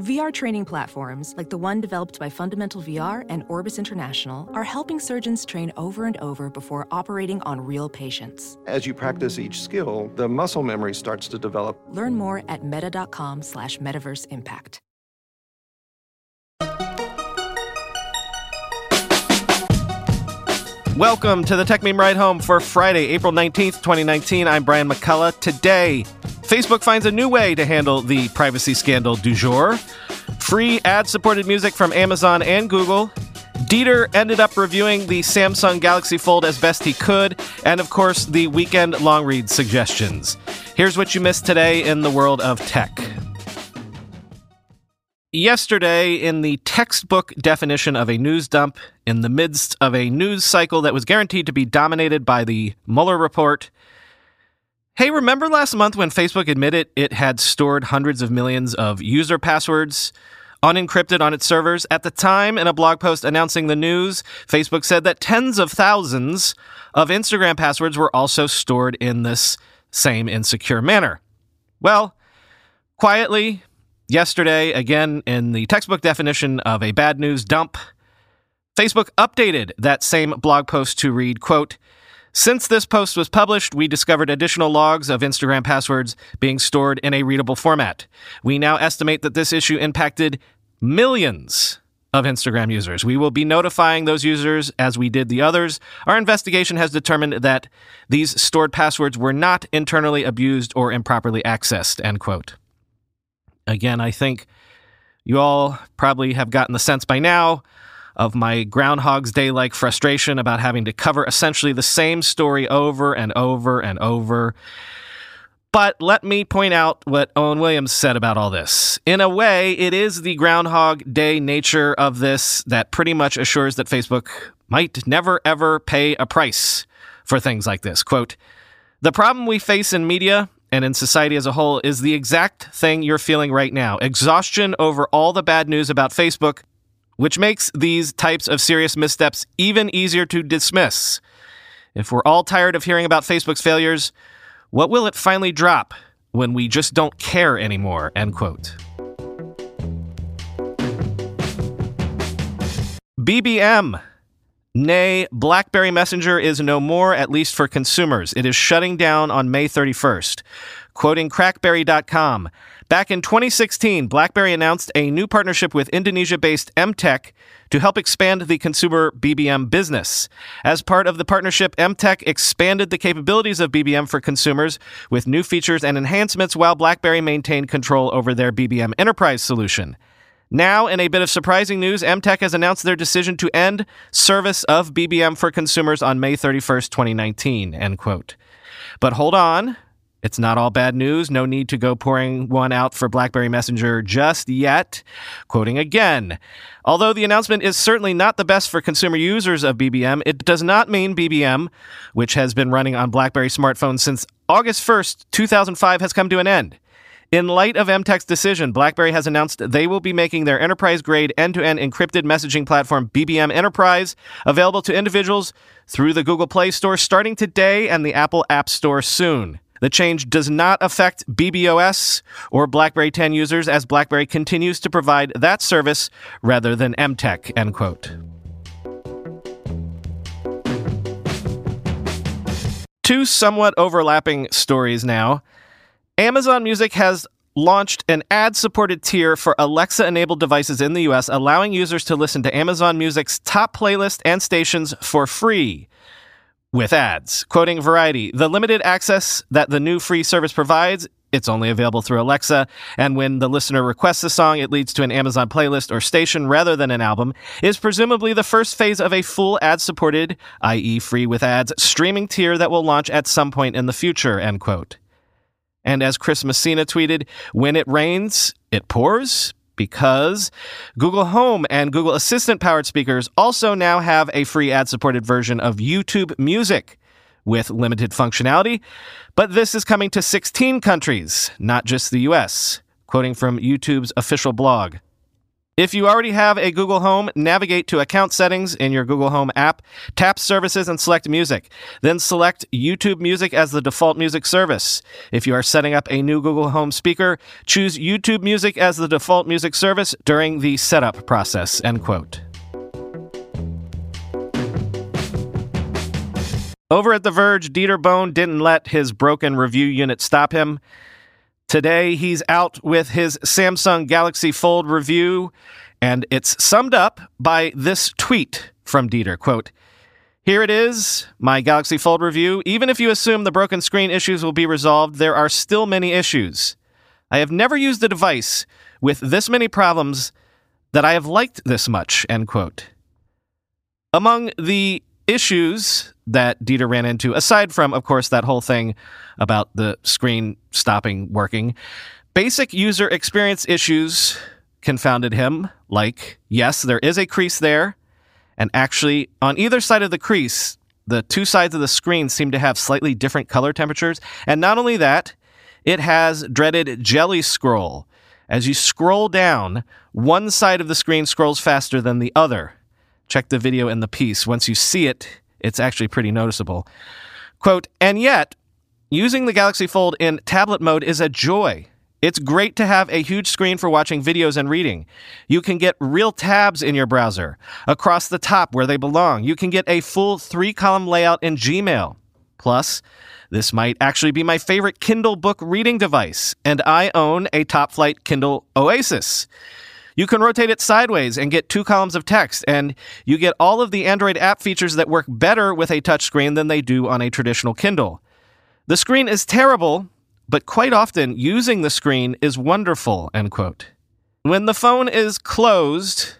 VR training platforms, like the one developed by Fundamental VR and Orbis International, are helping surgeons train over and over before operating on real patients. As you practice each skill, the muscle memory starts to develop. Learn more at meta.com slash metaverse impact. Welcome to the Techmeme Ride Home for Friday, April 19th, 2019. I'm Brian McCullough. Today, Facebook finds a new way to handle the privacy scandal du jour. Free ad supported music from Amazon and Google. Dieter ended up reviewing the Samsung Galaxy Fold as best he could, and of course, the weekend long read suggestions. Here's what you missed today in the world of tech. Yesterday, in the textbook definition of a news dump, in the midst of a news cycle that was guaranteed to be dominated by the Mueller report, hey, remember last month when Facebook admitted it had stored hundreds of millions of user passwords unencrypted on its servers? At the time, in a blog post announcing the news, Facebook said that tens of thousands of Instagram passwords were also stored in this same insecure manner. Well, quietly, Yesterday, again, in the textbook definition of a bad news dump, Facebook updated that same blog post to read, quote, since this post was published, we discovered additional logs of Instagram passwords being stored in a readable format. We now estimate that this issue impacted millions of Instagram users. We will be notifying those users as we did the others. Our investigation has determined that these stored passwords were not internally abused or improperly accessed, end quote. Again, I think you all probably have gotten the sense by now of my Groundhog's Day like frustration about having to cover essentially the same story over and over and over. But let me point out what Owen Williams said about all this. In a way, it is the Groundhog Day nature of this that pretty much assures that Facebook might never ever pay a price for things like this. Quote, the problem we face in media and in society as a whole is the exact thing you're feeling right now exhaustion over all the bad news about Facebook, which makes these types of serious missteps even easier to dismiss. If we're all tired of hearing about Facebook's failures, what will it finally drop when we just don't care anymore? End quote. BBM Nay, BlackBerry Messenger is no more, at least for consumers. It is shutting down on May 31st. Quoting crackberry.com, back in 2016, BlackBerry announced a new partnership with Indonesia based Emtek to help expand the consumer BBM business. As part of the partnership, Emtek expanded the capabilities of BBM for consumers with new features and enhancements while BlackBerry maintained control over their BBM enterprise solution. Now, in a bit of surprising news, Emtek has announced their decision to end service of BBM for consumers on May 31st, 2019, end quote. But hold on. It's not all bad news. No need to go pouring one out for BlackBerry Messenger just yet. Quoting again, although the announcement is certainly not the best for consumer users of BBM, it does not mean BBM, which has been running on BlackBerry smartphones since August 1st, 2005, has come to an end. In light of Emtek's decision, BlackBerry has announced they will be making their enterprise grade end to end encrypted messaging platform BBM Enterprise available to individuals through the Google Play Store starting today and the Apple App Store soon. The change does not affect BBOS or BlackBerry 10 users as BlackBerry continues to provide that service rather than Emtek, end quote. Two somewhat overlapping stories now. Amazon Music has launched an ad supported tier for Alexa enabled devices in the US, allowing users to listen to Amazon Music's top playlist and stations for free with ads. Quoting Variety, the limited access that the new free service provides. It's only available through Alexa, and when the listener requests a song, it leads to an Amazon playlist or station rather than an album, is presumably the first phase of a full ad supported, i.e., free with ads, streaming tier that will launch at some point in the future, end quote. And as Chris Messina tweeted, when it rains, it pours because Google Home and Google Assistant powered speakers also now have a free ad supported version of YouTube Music with limited functionality. But this is coming to 16 countries, not just the US, quoting from YouTube's official blog. If you already have a Google Home, navigate to Account Settings in your Google Home app, tap Services and select Music. Then select YouTube Music as the default music service. If you are setting up a new Google Home speaker, choose YouTube Music as the default music service during the setup process. End quote. Over at The Verge, Dieter Bohn didn't let his broken review unit stop him. Today, he's out with his Samsung Galaxy Fold review, and it's summed up by this tweet from Dieter. Quote, here it is, my Galaxy Fold review. Even if you assume the broken screen issues will be resolved, there are still many issues. I have never used a device with this many problems that I have liked this much, end quote. Among the issues that Dieter ran into, aside from, of course, that whole thing about the screen stopping working, basic user experience issues confounded him. Like, yes, there is a crease there. And actually, on either side of the crease, the two sides of the screen seem to have slightly different color temperatures. And not only that, it has dreaded jelly scroll. As you scroll down, one side of the screen scrolls faster than the other. Check the video in the piece. Once you see it, it's actually pretty noticeable. Quote, and yet, using the Galaxy Fold in tablet mode is a joy. It's great to have a huge screen for watching videos and reading. You can get real tabs in your browser across the top where they belong. You can get a full three column layout in Gmail. Plus, this might actually be my favorite Kindle book reading device, and I own a top flight Kindle Oasis. You can rotate it sideways and get two columns of text, and you get all of the Android app features that work better with a touchscreen than they do on a traditional Kindle. The screen is terrible, but quite often using the screen is wonderful, end quote. When the phone is closed,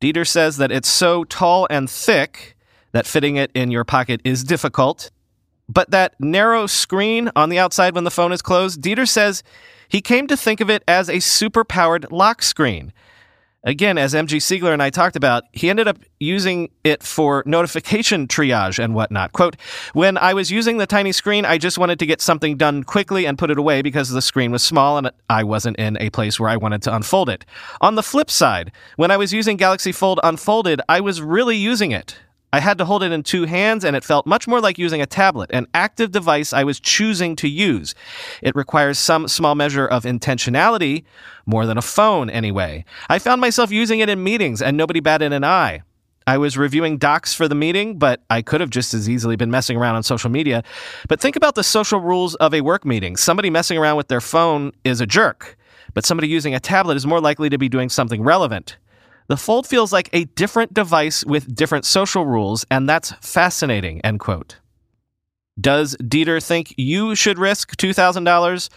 Dieter says that it's so tall and thick that fitting it in your pocket is difficult. But that narrow screen on the outside when the phone is closed, Dieter says he came to think of it as a super powered lock screen. Again, as MG Siegler and I talked about, he ended up using it for notification triage and whatnot. Quote, when I was using the tiny screen, I just wanted to get something done quickly and put it away because the screen was small and I wasn't in a place where I wanted to unfold it. On the flip side, when I was using Galaxy Fold Unfolded, I was really using it. I had to hold it in two hands, and it felt much more like using a tablet, an active device I was choosing to use. It requires some small measure of intentionality, more than a phone anyway. I found myself using it in meetings, and nobody batted an eye. I was reviewing docs for the meeting, but I could have just as easily been messing around on social media. But think about the social rules of a work meeting. Somebody messing around with their phone is a jerk, but somebody using a tablet is more likely to be doing something relevant. The Fold feels like a different device with different social rules, and that's fascinating, end quote. Does Dieter think you should risk $2,000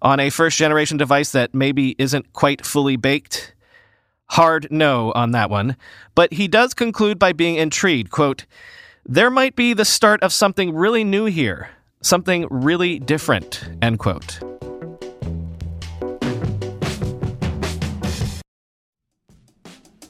on a first generation device that maybe isn't quite fully baked? Hard no on that one. But he does conclude by being intrigued. Quote, there might be the start of something really new here, something really different, end quote.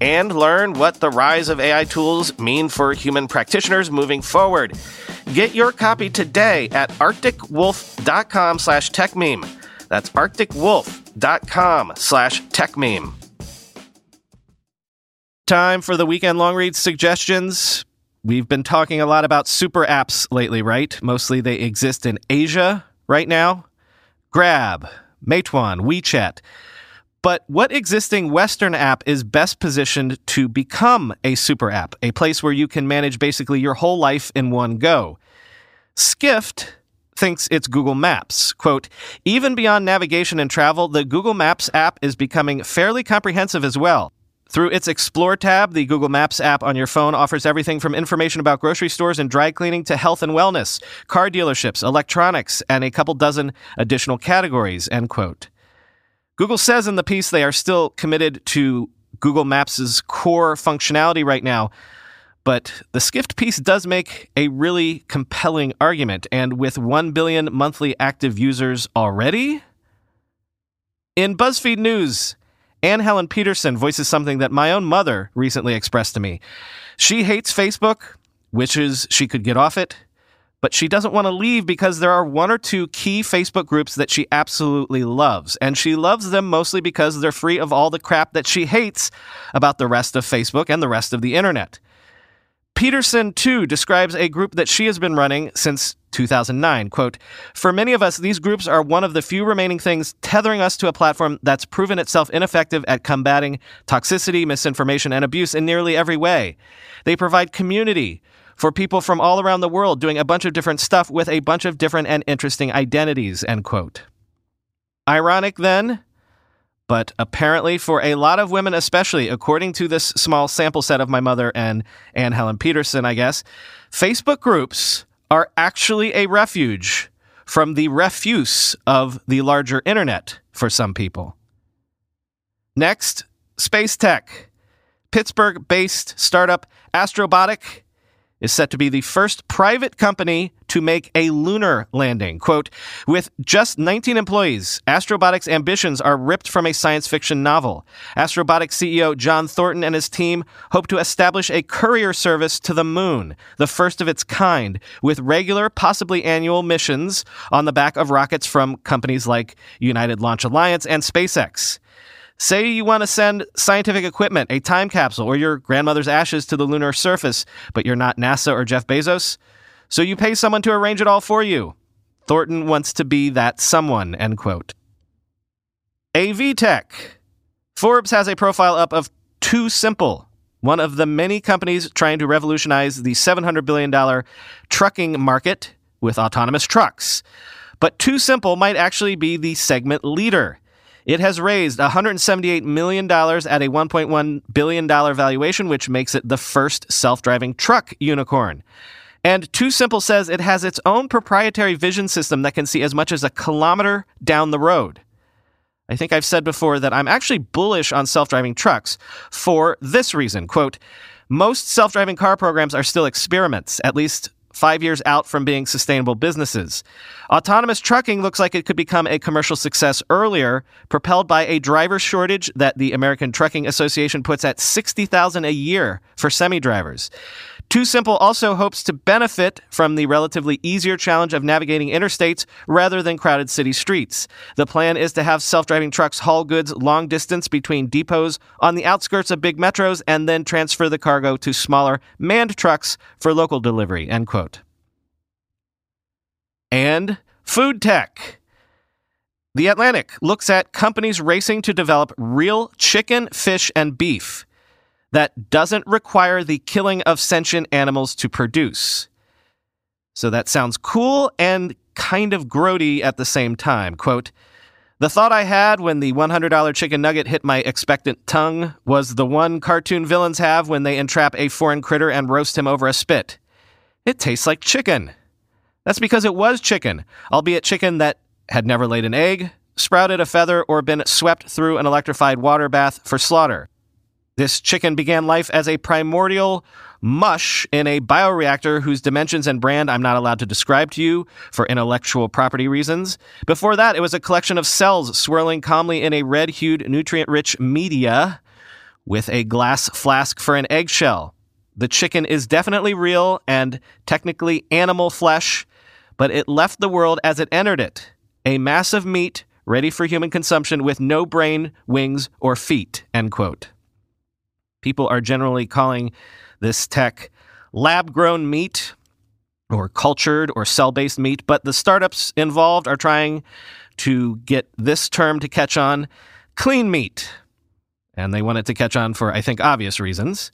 And learn what the rise of AI tools mean for human practitioners moving forward. Get your copy today at arcticwolf.com slash techmeme. That's arcticwolf.com slash techmeme. Time for the weekend long read suggestions. We've been talking a lot about super apps lately, right? Mostly they exist in Asia right now. Grab, Meituan, WeChat. But what existing Western app is best positioned to become a super app, a place where you can manage basically your whole life in one go? Skift thinks it's Google Maps. Quote, even beyond navigation and travel, the Google Maps app is becoming fairly comprehensive as well. Through its Explore tab, the Google Maps app on your phone offers everything from information about grocery stores and dry cleaning to health and wellness, car dealerships, electronics, and a couple dozen additional categories, end quote. Google says in the piece they are still committed to Google Maps' core functionality right now, but the Skift piece does make a really compelling argument. And with 1 billion monthly active users already? In BuzzFeed News, Anne Helen Petersen voices something that my own mother recently expressed to me. She hates Facebook, wishes she could get off it, but she doesn't want to leave because there are one or two key Facebook groups that she absolutely loves. And she loves them mostly because they're free of all the crap that she hates about the rest of Facebook and the rest of the internet. Petersen, too, describes a group that she has been running since 2009. Quote, For many of us, these groups are one of the few remaining things tethering us to a platform that's proven itself ineffective at combating toxicity, misinformation, and abuse in nearly every way. They provide community, for people from all around the world doing a bunch of different stuff with a bunch of different and interesting identities, end quote. Ironic then, but apparently for a lot of women, especially according to this small sample set of my mother and Anne Helen Petersen, I guess, Facebook groups are actually a refuge from the refuse of the larger internet for some people. Next, space tech. Pittsburgh based startup Astrobotic is set to be the first private company to make a lunar landing. Quote, with just 19 employees, Astrobotic's ambitions are ripped from a science fiction novel. Astrobotic CEO John Thornton and his team hope to establish a courier service to the moon, the first of its kind, with regular, possibly annual missions on the back of rockets from companies like United Launch Alliance and SpaceX. Say you want to send scientific equipment, a time capsule, or your grandmother's ashes to the lunar surface, but you're not NASA or Jeff Bezos. So you pay someone to arrange it all for you. Thornton wants to be that someone, end quote. AV Tech. Forbes has a profile up of TuSimple, one of the many companies trying to revolutionize the $700 billion trucking market with autonomous trucks. But TuSimple might actually be the segment leader. It has raised $178 million at a $1.1 billion valuation, which makes it the first self driving truck unicorn. And TuSimple says it has its own proprietary vision system that can see as much as a kilometer down the road. I think I've said before that I'm actually bullish on self driving trucks for this reason. Quote, most self driving car programs are still experiments, at least five years out from being sustainable businesses. Autonomous trucking looks like it could become a commercial success earlier, propelled by a driver shortage that the American Trucking Association puts at 60,000 a year for semi-drivers. TuSimple also hopes to benefit from the relatively easier challenge of navigating interstates rather than crowded city streets. The plan is to have self driving trucks haul goods long distance between depots on the outskirts of big metros and then transfer the cargo to smaller manned trucks for local delivery. End quote. And food tech. The Atlantic looks at companies racing to develop real chicken, fish, and beef that doesn't require the killing of sentient animals to produce. So that sounds cool and kind of grody at the same time. Quote, the thought I had when the $100 chicken nugget hit my expectant tongue was the one cartoon villains have when they entrap a foreign critter and roast him over a spit. It tastes like chicken. That's because it was chicken, albeit chicken that had never laid an egg, sprouted a feather, or been swept through an electrified water bath for slaughter. This chicken began life as a primordial mush in a bioreactor whose dimensions and brand I'm not allowed to describe to you for intellectual property reasons. Before that, it was a collection of cells swirling calmly in a red hued, nutrient rich media with a glass flask for an eggshell. The chicken is definitely real and technically animal flesh, but it left the world as it entered it a mass of meat ready for human consumption with no brain, wings, or feet. End quote. People are generally calling this tech lab grown meat or cultured or cell based meat, but the startups involved are trying to get this term to catch on clean meat. And they want it to catch on for, I think, obvious reasons.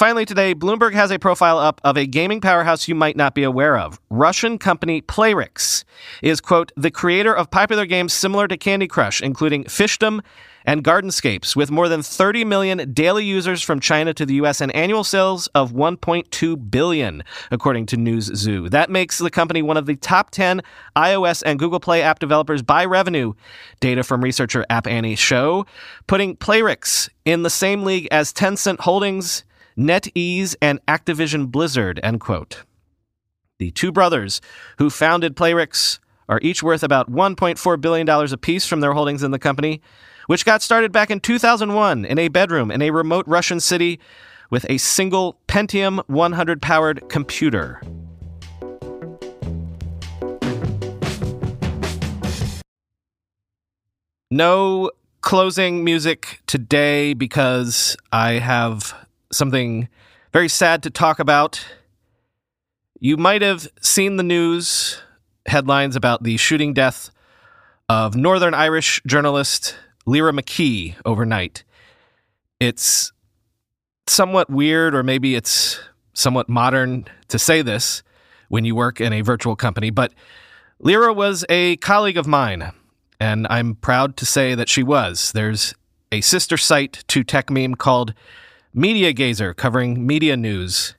Finally, today, Bloomberg has a profile up of a gaming powerhouse you might not be aware of. Russian company Playrix is, quote, the creator of popular games similar to Candy Crush, including Fishdom and Gardenscapes, with more than 30 million daily users from China to the US and annual sales of 1.2 billion, according to Newzoo. That makes the company one of the top 10 iOS and Google Play app developers by revenue, data from researcher App Annie show, putting Playrix in the same league as Tencent Holdings, NetEase, and Activision Blizzard, end quote. The two brothers who founded Playrix are each worth about $1.4 billion apiece from their holdings in the company which got started back in 2001 in a bedroom in a remote Russian city with a single Pentium 100 powered computer. No closing music today because I have something very sad to talk about. You might have seen the news headlines about the shooting death of Northern Irish journalist Lyra McKee overnight. It's somewhat weird, or maybe it's somewhat modern to say this when you work in a virtual company, but Lyra was a colleague of mine, and I'm proud to say that she was. There's a sister site to Techmeme called Mediagazer covering media news.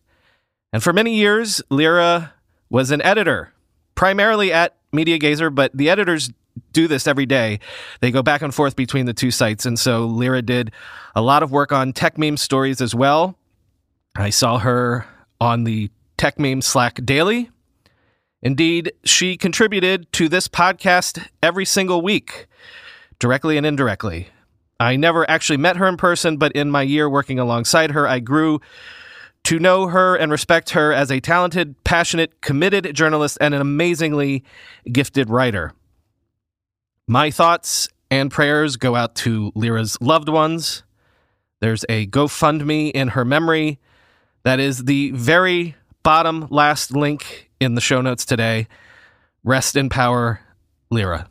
And for many years, Lyra was an editor, primarily at Mediagazer, but the editors do this every day. They go back and forth between the two sites. And so Lyra did a lot of work on Techmeme stories as well. I saw her on the Techmeme Slack daily. Indeed, she contributed to this podcast every single week, directly and indirectly. I never actually met her in person, but in my year working alongside her, I grew to know her and respect her as a talented, passionate, committed journalist and an amazingly gifted writer. My thoughts and prayers go out to Lyra's loved ones. There's a GoFundMe in her memory. That is the very bottom last link in the show notes today. Rest in power, Lyra.